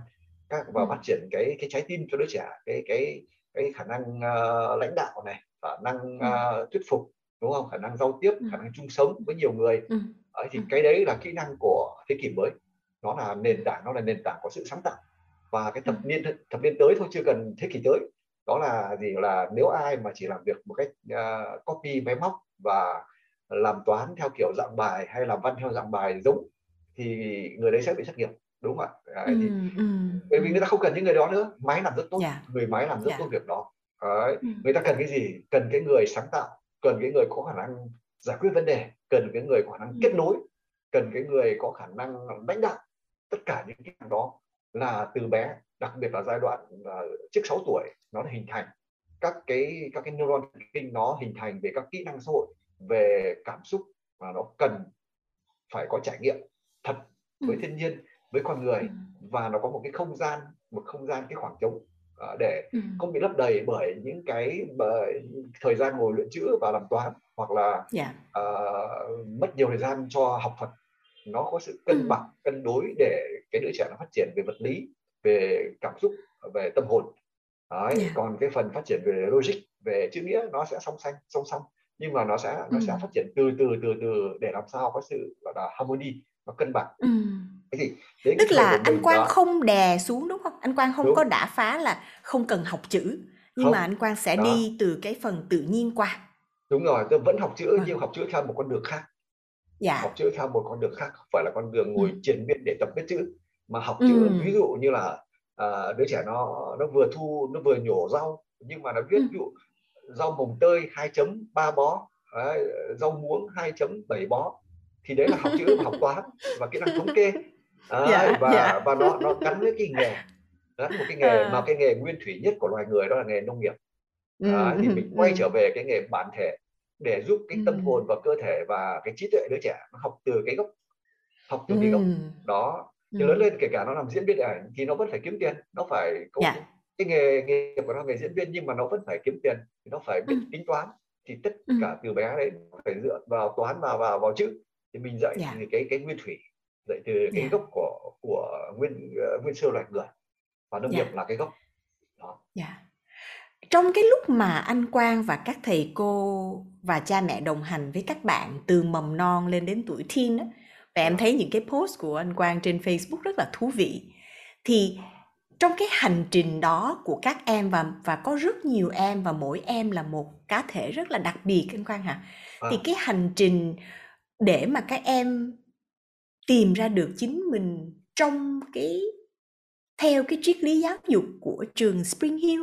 các và ừ. phát triển cái cái trái tim cho đứa trẻ cái cái cái khả năng uh, lãnh đạo này khả năng uh, thuyết phục đúng không khả năng giao tiếp ừ. khả năng chung sống với nhiều người ừ. Đấy, thì ừ. cái đấy là kỹ năng của thế kỷ mới nó là nền tảng nó là nền tảng của sự sáng tạo và cái thập ừ. niên thập niên tới thôi chưa cần thế kỷ tới đó là gì là nếu ai mà chỉ làm việc một cách uh, copy máy móc và làm toán theo kiểu dạng bài hay làm văn theo dạng bài giống thì người đấy sẽ bị thất nghiệp đúng không ạ đấy, thì, ừ, bởi vì người ta không cần những người đó nữa máy làm rất tốt yeah. Dạ. người máy làm rất yeah. Dạ. tốt việc đó đấy. Ừ. người ta cần cái gì cần cái người sáng tạo cần cái người có khả năng giải quyết vấn đề cần cái người có khả năng ừ. kết nối cần cái người có khả năng lãnh đạo tất cả những cái đó là từ bé đặc biệt là giai đoạn uh, trước 6 tuổi nó hình thành các cái các cái neuron kinh nó hình thành về các kỹ năng xã hội về cảm xúc mà nó cần phải có trải nghiệm thật với ừ. thiên nhiên với con người ừ. và nó có một cái không gian một không gian cái khoảng trống uh, để ừ. không bị lấp đầy bởi những cái bởi thời gian ngồi luyện chữ và làm toán hoặc là yeah. Dạ. uh, mất nhiều thời gian cho học thuật nó có sự cân ừ. bằng cân đối để cái đứa trẻ nó phát triển về vật lý về cảm xúc về tâm hồn Đấy, yeah. Dạ. còn cái phần phát triển về logic về chữ nghĩa nó sẽ song song song song nhưng mà nó sẽ nó ừ. sẽ phát triển từ từ từ từ để làm sao có sự gọi là harmony và cân bằng ừ. Thì tức là anh Quang đó. không đè xuống đúng không anh Quang không đúng. có đả phá là không cần học chữ nhưng không. mà anh Quang sẽ đó. đi từ cái phần tự nhiên qua đúng rồi tôi vẫn học chữ ừ. nhưng học chữ theo một con đường khác dạ. học chữ theo một con đường khác không phải là con đường ngồi ừ. triển miên để tập viết chữ mà học chữ ừ. ví dụ như là à, đứa trẻ nó nó vừa thu nó vừa nhổ rau nhưng mà nó viết ừ. ví dụ rau mồng tơi 2.3 bó đấy, rau muống 2.7 bó thì đấy là học chữ và học toán và kỹ năng thống kê à, dạ, và dạ. và nó nó gắn với cái nghề gắn một cái nghề à. mà cái nghề nguyên thủy nhất của loài người đó là nghề nông nghiệp à, thì mình quay trở về cái nghề bản thể để giúp cái tâm hồn và cơ thể và cái trí tuệ đứa trẻ nó học từ cái gốc học từ cái gốc đó thì lớn lên kể cả nó làm diễn viên ảnh thì nó vẫn phải kiếm tiền nó phải có yeah. Dạ. cái nghề nghề của nó nghề diễn viên nhưng mà nó vẫn phải kiếm tiền thì nó phải biết ừ. tính toán thì tất ừ. cả từ bé đấy phải dựa vào toán và vào vào chữ thì mình dạy. Dạ. cái cái nguyên thủy dạy từ cái yeah. Dạ. gốc của của nguyên uh, nguyên sơ loài người và nông yeah. nghiệp là cái gốc đó. Yeah. Trong cái lúc mà anh Quang và các thầy cô và cha mẹ đồng hành với các bạn từ mầm non lên đến tuổi teen á, và em thấy những cái post của anh Quang trên Facebook rất là thú vị thì trong cái hành trình đó của các em và và có rất nhiều em và mỗi em là một cá thể rất là đặc biệt anh Quang hả à. thì cái hành trình để mà các em tìm ra được chính mình trong cái theo cái triết lý giáo dục của trường Spring Hill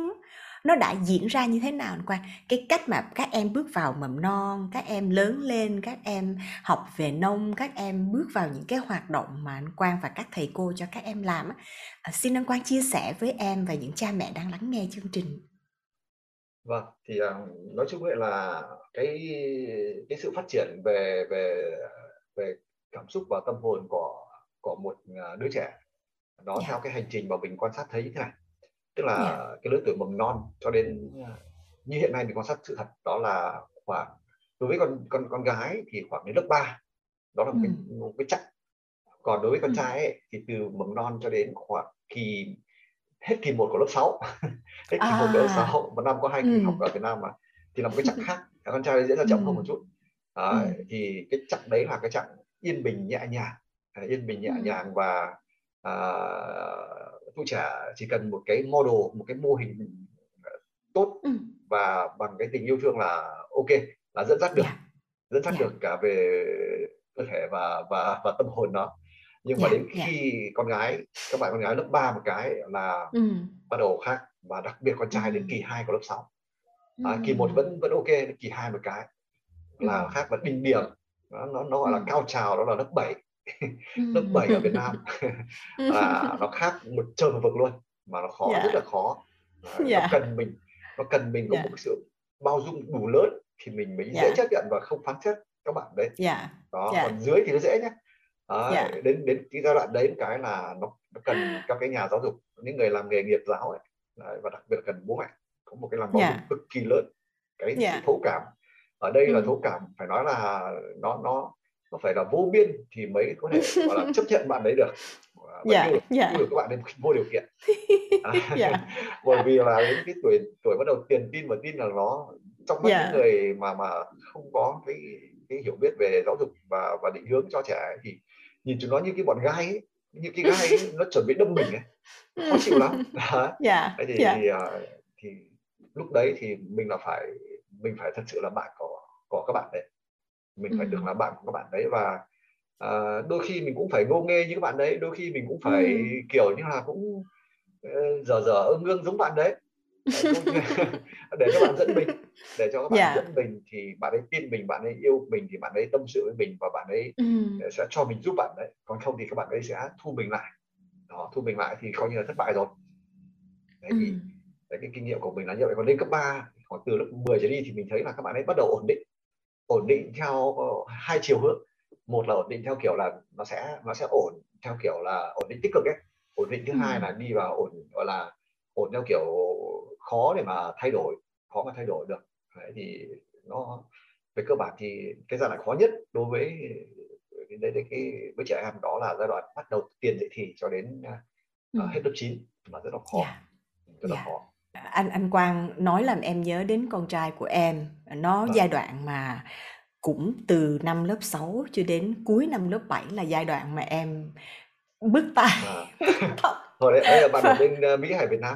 nó đã diễn ra như thế nào anh Quang? Cái cách mà các em bước vào mầm non, các em lớn lên, các em học về nông, các em bước vào những cái hoạt động mà anh Quang và các thầy cô cho các em làm À, xin anh Quang chia sẻ với em và những cha mẹ đang lắng nghe chương trình. Vâng, thì à, nói chung vậy là cái cái sự phát triển về về về cảm xúc và tâm hồn của của một à, đứa trẻ nó yeah. Dạ. theo cái hành trình mà mình quan sát thấy thế này tức là yeah. Dạ. cái lứa tuổi mầm non cho đến như hiện nay mình quan sát sự thật đó là khoảng đối với con con con gái thì khoảng đến lớp 3 đó là một, ừ. cái, một cái chặng còn đối với con ừ. trai ấy, thì từ mầm non cho đến khoảng kỳ hết kỳ một của lớp 6 hết kỳ à. một của lớp 6 một năm có hai kỳ ừ. học ở Việt Nam mà thì là một cái chặng khác con trai diễn ra chậm ừ. hơn một chút à, ừ. thì cái chặng đấy là cái chặng yên bình nhẹ nhàng yên bình nhẹ ừ. nhàng và à, tụi trẻ chỉ cần một cái model một cái mô hình tốt ừ. và bằng cái tình yêu thương là ok là dẫn dắt được yeah. dẫn dắt yeah. được cả về cơ thể và và và tâm hồn nó nhưng yeah. mà đến khi yeah. con gái các bạn con gái lớp 3 một cái là ừ. bắt đầu khác và đặc biệt con trai ừ. đến kỳ 2 của lớp 6 à, kỳ một vẫn vẫn ok kỳ 2 một cái là khác và đỉnh điểm nó nó, nó gọi là ừ. cao trào đó là lớp 7 lớp 7 ở Việt Nam là nó khác một trời một vực luôn mà nó khó yeah. Dạ. rất là khó nó dạ. cần mình nó cần mình có yeah. Dạ. một sự bao dung đủ lớn thì mình mới yeah. dễ chấp nhận và không phán xét các bạn đấy yeah. đó yeah. còn dưới thì nó dễ nhé đó, yeah. đến đến cái giai đoạn đấy cái là nó, nó cần các cái nhà giáo dục những người làm nghề nghiệp giáo ấy đấy, và đặc biệt là cần bố mẹ có một cái lòng bao yeah. dung cực kỳ lớn cái yeah. thấu cảm ở đây ừ. là thấu cảm phải nói là nó nó nó phải là vô biên thì mới có thể gọi là chấp nhận bạn đấy được. Và dạ yêu được, dạ. yêu được các bạn ấy vô điều kiện. À, dạ. bởi vì là đến cái tuổi tuổi bắt đầu tiền tin và tin là nó trong mắt dạ. những người mà mà không có cái cái hiểu biết về giáo dục và và định hướng cho trẻ ấy, thì nhìn chúng nó như cái bọn gai ấy, như cái gai ấy, nó chuẩn bị đâm mình ấy. Khó chịu lắm. Dạ. Thế thì dạ. thì, à, thì lúc đấy thì mình là phải mình phải thật sự là bạn của của các bạn đấy. Mình ừ. phải được là bạn của các bạn đấy và à, đôi khi mình cũng phải ngô nghê như các bạn đấy đôi khi mình cũng phải ừ. kiểu như là cũng ờ, dở dở ương ương giống bạn đấy. Để cho bạn dẫn mình để cho các bạn dạ. dẫn mình thì bạn ấy tin mình bạn ấy yêu mình thì bạn ấy tâm sự với mình và bạn ấy ừ. sẽ cho mình giúp bạn đấy. Còn không thì các bạn ấy sẽ thu mình lại. Đó thu mình lại thì coi như là thất bại rồi. Đấy ừ. thì đấy, cái kinh nghiệm của mình là như vậy. Còn lên cấp 3 khoảng từ lớp 10 trở đi thì mình thấy là các bạn ấy bắt đầu ổn định ổn định theo ờ, hai chiều hướng. Một là ổn định theo kiểu là nó sẽ nó sẽ ổn theo kiểu là ổn định tích cực ấy. Ổn định thứ ừ. hai là đi vào ổn gọi là ổn theo kiểu khó để mà thay đổi khó mà thay đổi được. Đấy thì nó về cơ bản thì cái giai đoạn khó nhất đối với cái đấy cái, với trẻ em đó là giai đoạn bắt đầu tiền dậy thì cho đến ừ. uh, hết lớp 9 mà rất là khó. Dạ. Rất là dạ. khó anh anh Quang nói làm em nhớ đến con trai của em. Nó vâng. giai đoạn mà cũng từ năm lớp 6 cho đến cuối năm lớp 7 là giai đoạn mà em bứt tai à. bứt tóc thôi đấy, đấy là bạn ở và bên uh, Mỹ hay Việt Nam?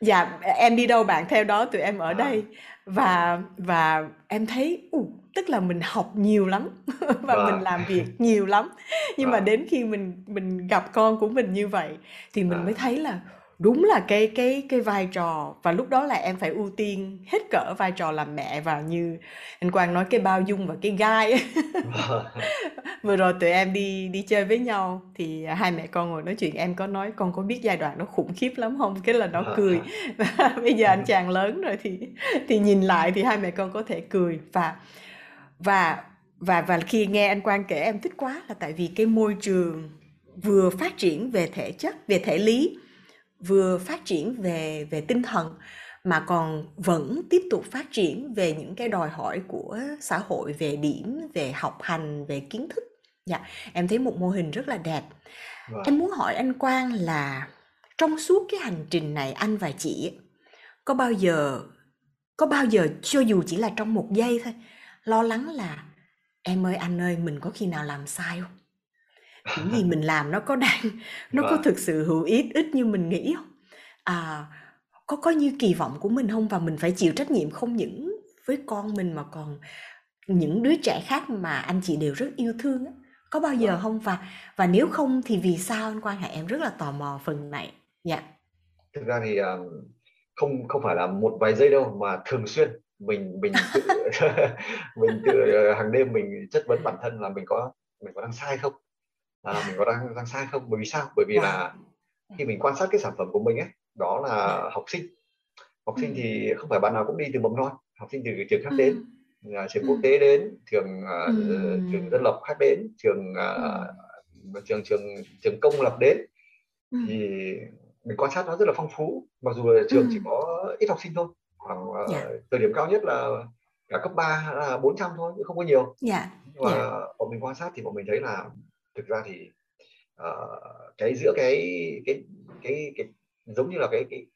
Dạ em đi đâu bạn? Theo đó tụi em ở à. đây. Và và em thấy uh, tức là mình học nhiều lắm và mình vâng. làm việc nhiều lắm. Nhưng mà vâng. đến khi mình mình gặp con của mình như vậy thì mình mới à thấy là đúng là cái cái cái vai trò và lúc đó là em phải ưu tiên hết cỡ vai trò làm mẹ và như anh Quang nói cái bao dung và cái gai. Vừa rồi tụi em đi đi chơi với nhau thì hai mẹ con ngồi nói chuyện em có nói con có biết giai đoạn nó khủng khiếp lắm không? Cái là nó cười. Và bây giờ anh chàng lớn rồi thì thì nhìn lại thì hai mẹ con có thể cười. Và và và và khi nghe anh Quang kể em thích quá là tại vì cái môi trường vừa phát triển về thể chất về thể lý vừa phát triển về về tinh thần mà còn vẫn tiếp tục phát triển về những cái đòi hỏi của xã hội về điểm về học hành về kiến thức. Dạ em thấy một mô hình rất là đẹp. Vâng. Em muốn hỏi anh Quang là trong suốt cái hành trình này anh và chị có bao giờ có bao giờ cho dù chỉ là trong một giây thôi lo lắng là em ơi anh ơi mình có khi nào làm sai không những gì mình làm nó có đang nó có vâng. thực sự hữu ích ít như mình nghĩ không? À có có như kỳ vọng của mình không? Và mình phải chịu trách nhiệm không những với con mình mà còn những đứa trẻ khác mà anh chị đều rất yêu thương á. Có bao giờ vâng. không? Và và nếu không thì vì sao anh Quang hả em rất là tò mò phần này. Dạ. Thực ra thì à, không không phải là một vài giây đâu mà thường xuyên mình mình tự mình tự ờ, hàng đêm mình chất vấn bản thân là mình có mình có đang sai không à, mình có đang đang sai không? Bởi vì sao? Bởi vì wow là khi mình quan sát cái sản phẩm của mình ấy đó dạ. là học sinh. Học ừ sinh thì không phải bạn nào cũng đi từ mầm non học sinh từ trường khác ừ đến trường ừ quốc tế đến trường à, ừ trường dân lập khác đến trường ừ trường trường trường công lập đến. Thì mình quan sát nó rất là phong phú mặc dù là trường chỉ có ít học sinh thôi. Khoảng dạ. uh, thời điểm cao nhất là cả cấp 3 là 400 thôi chứ không có nhiều. Dạ. Nhưng mà dạ. bọn mình quan sát thì bọn mình thấy là thực ra thì uh, cái giữa cái cái cái cái giống như là cái cái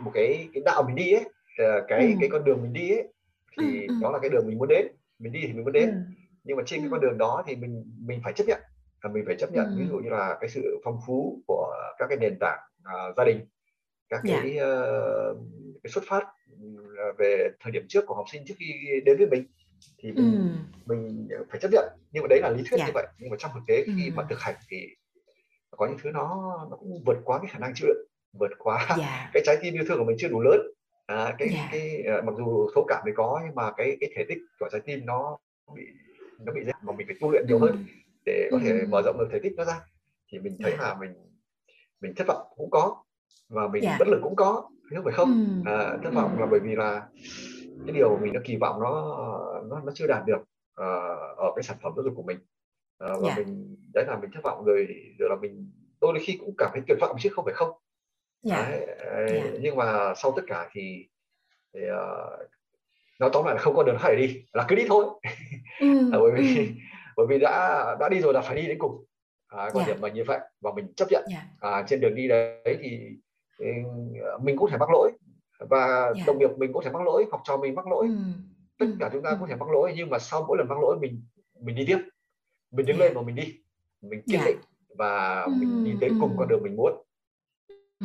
một cái cái đạo mình đi ấy ờ, cái ừ. cái con đường mình đi ấy ừ thì ừ đó là cái đường mình muốn đến. Mình đi thì mình muốn ừ. Đến nhưng mà trên cái con đường đó thì mình mình phải chấp nhận. Và mình phải chấp ừ. Nhận ví dụ như là cái sự phong phú của các cái nền tảng uh, gia đình các dạ. cái, uh, cái xuất phát về thời điểm trước của học sinh trước khi đến với mình thì ừ mình mình phải chấp nhận nhưng mà đấy là lý thuyết dạ. như vậy. Nhưng mà trong thực tế ừ khi mà thực hành thì có những thứ nó nó cũng vượt quá cái khả năng chịu đựng vượt quá dạ. cái trái tim yêu thương của mình chưa đủ lớn. À, cái dạ. cái uh, mặc dù thấu cảm thì có nhưng mà cái cái thể tích của trái tim nó bị nó bị giảm mà mình phải tu luyện nhiều ừ hơn để có ừ thể mở rộng được thể tích nó ra. Thì mình thấy dạ. là mình mình thất vọng cũng có và mình dạ. bất lực cũng có không phải ừ không à, thất ừ vọng là bởi vì là cái điều mình đã kỳ vọng nó nó nó chưa đạt được uh, ở cái sản phẩm giáo dục của mình. Uh, và dạ. mình đấy là mình thất vọng rồi rồi là mình đôi khi cũng cảm thấy tuyệt vọng chứ không phải không. Dạ. Đấy, dạ. uh, nhưng mà sau tất cả thì, thì uh, nói tóm lại là không có đường để đi là cứ đi thôi. Ừ à, bởi ừ. vì bởi vì đã đã đi rồi là phải đi đến cùng. À, quan yeah. điểm là như vậy và mình chấp nhận. Yeah. à, trên đường đi đấy thì mình cũng thể mắc lỗi và yeah. đồng nghiệp mình cũng thể mắc lỗi học trò mình mắc lỗi mm. tất cả chúng ta mm. có thể mắc lỗi nhưng mà sau mỗi lần mắc lỗi mình mình đi tiếp mình đứng yeah. lên và mình đi mình kiên định yeah. và mm. mình đi tới cùng con đường mình muốn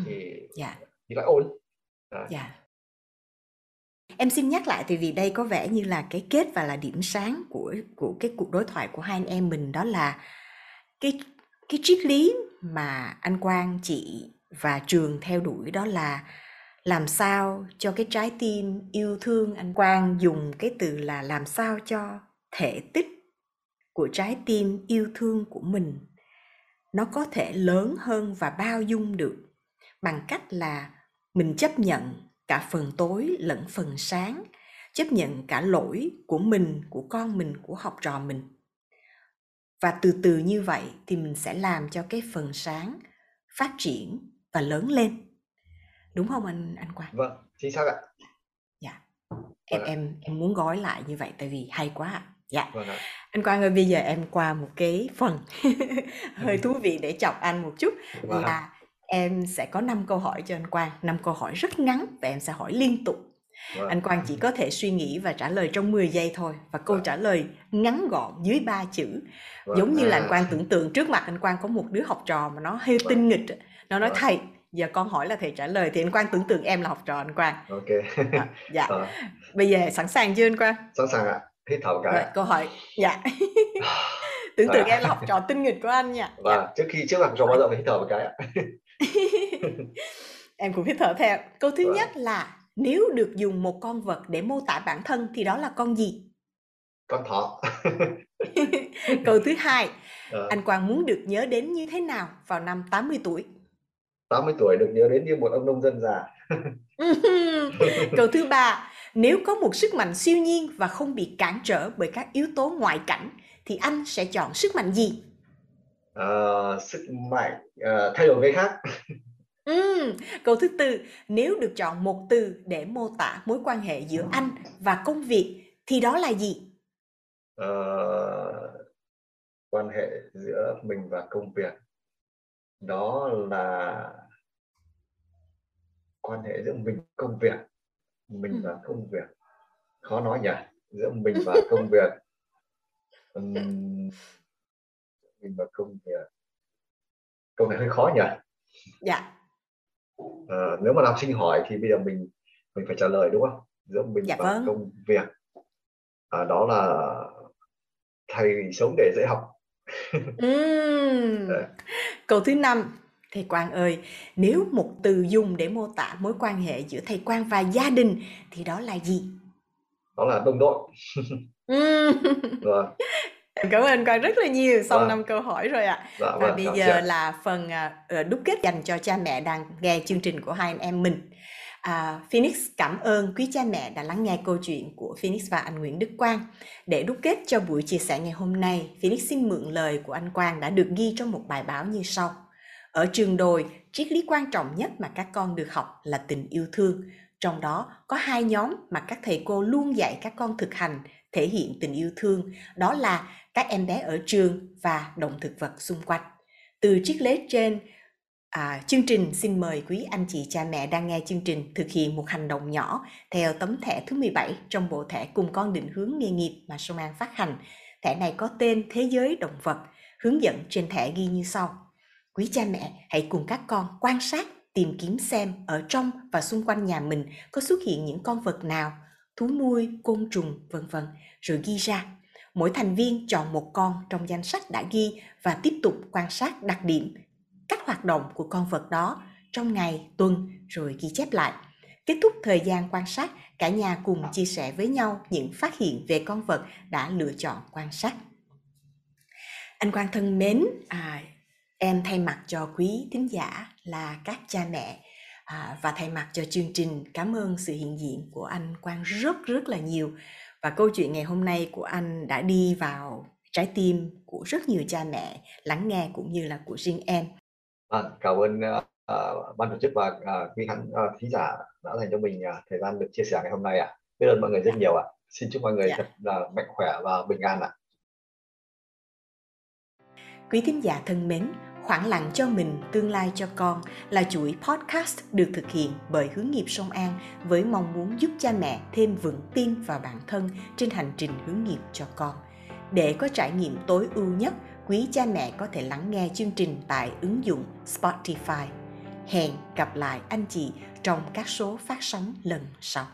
thì yeah. thì lại ổn yeah. Em xin nhắc lại thì vì đây có vẻ như là cái kết và là điểm sáng của của cái cuộc đối thoại của hai anh em mình đó là cái cái triết lý mà anh Quang chị và trường theo đuổi đó là làm sao cho cái trái tim yêu thương anh Quang dùng cái từ là làm sao cho thể tích của trái tim yêu thương của mình nó có thể lớn hơn và bao dung được bằng cách là mình chấp nhận cả phần tối lẫn phần sáng, chấp nhận cả lỗi của mình, của con mình, của học trò mình. Và từ từ như vậy thì mình sẽ làm cho cái phần sáng phát triển và lớn lên đúng không anh anh Quang? Vâng, chính xác ạ. Dạ. Em vâng em em muốn gói lại như vậy tại vì hay quá. Dạ. Vâng ạ. Anh Quang ơi bây giờ em qua một cái phần hơi thú vị để chọc anh một chút vâng. là em sẽ có 5 câu hỏi cho anh Quang, 5 câu hỏi rất ngắn và em sẽ hỏi liên tục. Vâng. Anh Quang chỉ có thể suy nghĩ và trả lời trong 10 giây thôi và câu vâng. trả lời ngắn gọn dưới 3 chữ. Vâng. Giống như là anh Quang tưởng tượng trước mặt anh Quang có một đứa học trò mà nó hơi vâng. tinh nghịch, nó nói vâng. thầy giờ con hỏi là thầy trả lời thì anh Quang tưởng tượng em là học trò anh Quang. Ok. à, dạ. À. Bây giờ sẵn sàng chưa anh Quang? Sẵn sàng ạ. Hít thở cái. Rồi, câu hỏi. Dạ. tưởng tượng à. em là học trò tinh nghịch của anh nha. Và dạ. trước khi trước học trò bao giờ phải hít thở một cái ạ. em cũng hít thở theo. Câu thứ vâng. nhất là nếu được dùng một con vật để mô tả bản thân thì đó là con gì? Con thỏ. Câu thứ hai, à. anh Quang muốn được nhớ đến như thế nào vào năm 80 tuổi? 80 tuổi được nhớ đến như một ông nông dân già. Câu thứ ba, nếu có một sức mạnh siêu nhiên và không bị cản trở bởi các yếu tố ngoại cảnh thì anh sẽ chọn sức mạnh gì? À, sức mạnh uh, thay đổi người khác. Ừ. Câu thứ tư, nếu được chọn một từ để mô tả mối quan hệ giữa anh và công việc thì đó là gì? Uh, quan hệ giữa mình và công việc đó là quan hệ giữa mình công việc. Mình ừ. và công việc. Khó nói nhỉ? Giữa mình và công việc. Um, mình và công việc. Câu này hơi khó nhỉ? Dạ. À, nếu mà làm sinh hỏi thì bây giờ mình mình phải trả lời đúng không? Giữa mình dạ, và vâng. công việc. À, đó là thầy sống để dễ học. Uhm. câu thứ năm thầy Quang ơi nếu một từ dùng để mô tả mối quan hệ giữa thầy Quang và gia đình thì đó là gì đó là đồng đội rồi Em cảm ơn Quang rất là nhiều sau năm câu hỏi rồi ạ. Dạ, và vâng, bây giờ chị. là phần uh, đúc kết dành cho cha mẹ đang nghe chương trình của hai anh em mình. À, Phoenix cảm ơn quý cha mẹ đã lắng nghe câu chuyện của Phoenix và anh Nguyễn Đức Quang. Để đúc kết cho buổi chia sẻ ngày hôm nay, Phoenix xin mượn lời của anh Quang đã được ghi trong một bài báo như sau. Ở trường đồi, triết lý quan trọng nhất mà các con được học là tình yêu thương. Trong đó có hai nhóm mà các thầy cô luôn dạy các con thực hành thể hiện tình yêu thương, đó là các em bé ở trường và động thực vật xung quanh. Từ triết lý trên, À, chương trình xin mời quý anh chị cha mẹ đang nghe chương trình thực hiện một hành động nhỏ theo tấm thẻ thứ 17 trong bộ thẻ cùng con định hướng nghề nghiệp mà Sông An phát hành. Thẻ này có tên Thế giới động vật, hướng dẫn trên thẻ ghi như sau. Quý cha mẹ hãy cùng các con quan sát, tìm kiếm xem ở trong và xung quanh nhà mình có xuất hiện những con vật nào, thú nuôi, côn trùng, vân vân, rồi ghi ra. Mỗi thành viên chọn một con trong danh sách đã ghi và tiếp tục quan sát đặc điểm, cách hoạt động của con vật đó trong ngày, tuần rồi ghi chép lại. Kết thúc thời gian quan sát, cả nhà cùng chia sẻ với nhau những phát hiện về con vật đã lựa chọn quan sát. Anh Quang thân mến, à, em thay mặt cho quý thính giả là các cha mẹ à, và thay mặt cho chương trình cảm ơn sự hiện diện của anh Quang rất rất là nhiều và câu chuyện ngày hôm nay của anh đã đi vào trái tim của rất nhiều cha mẹ lắng nghe cũng như là của riêng em. À, cảm ơn uh, ban tổ chức và uh, quý khán uh, thính giả đã dành cho mình uh, thời gian được chia sẻ ngày hôm nay ạ. À. Biết ơn mọi người rất nhiều ạ. À. Xin chúc mọi người dạ. thật là mạnh khỏe và bình an ạ. À. Quý thính giả thân mến, Khoảng lặng cho mình, tương lai cho con là chuỗi podcast được thực hiện bởi hướng nghiệp sông An với mong muốn giúp cha mẹ thêm vững tin vào bản thân trên hành trình hướng nghiệp cho con. Để có trải nghiệm tối ưu nhất, quý cha mẹ có thể lắng nghe chương trình tại ứng dụng Spotify. Hẹn gặp lại anh chị trong các số phát sóng lần sau.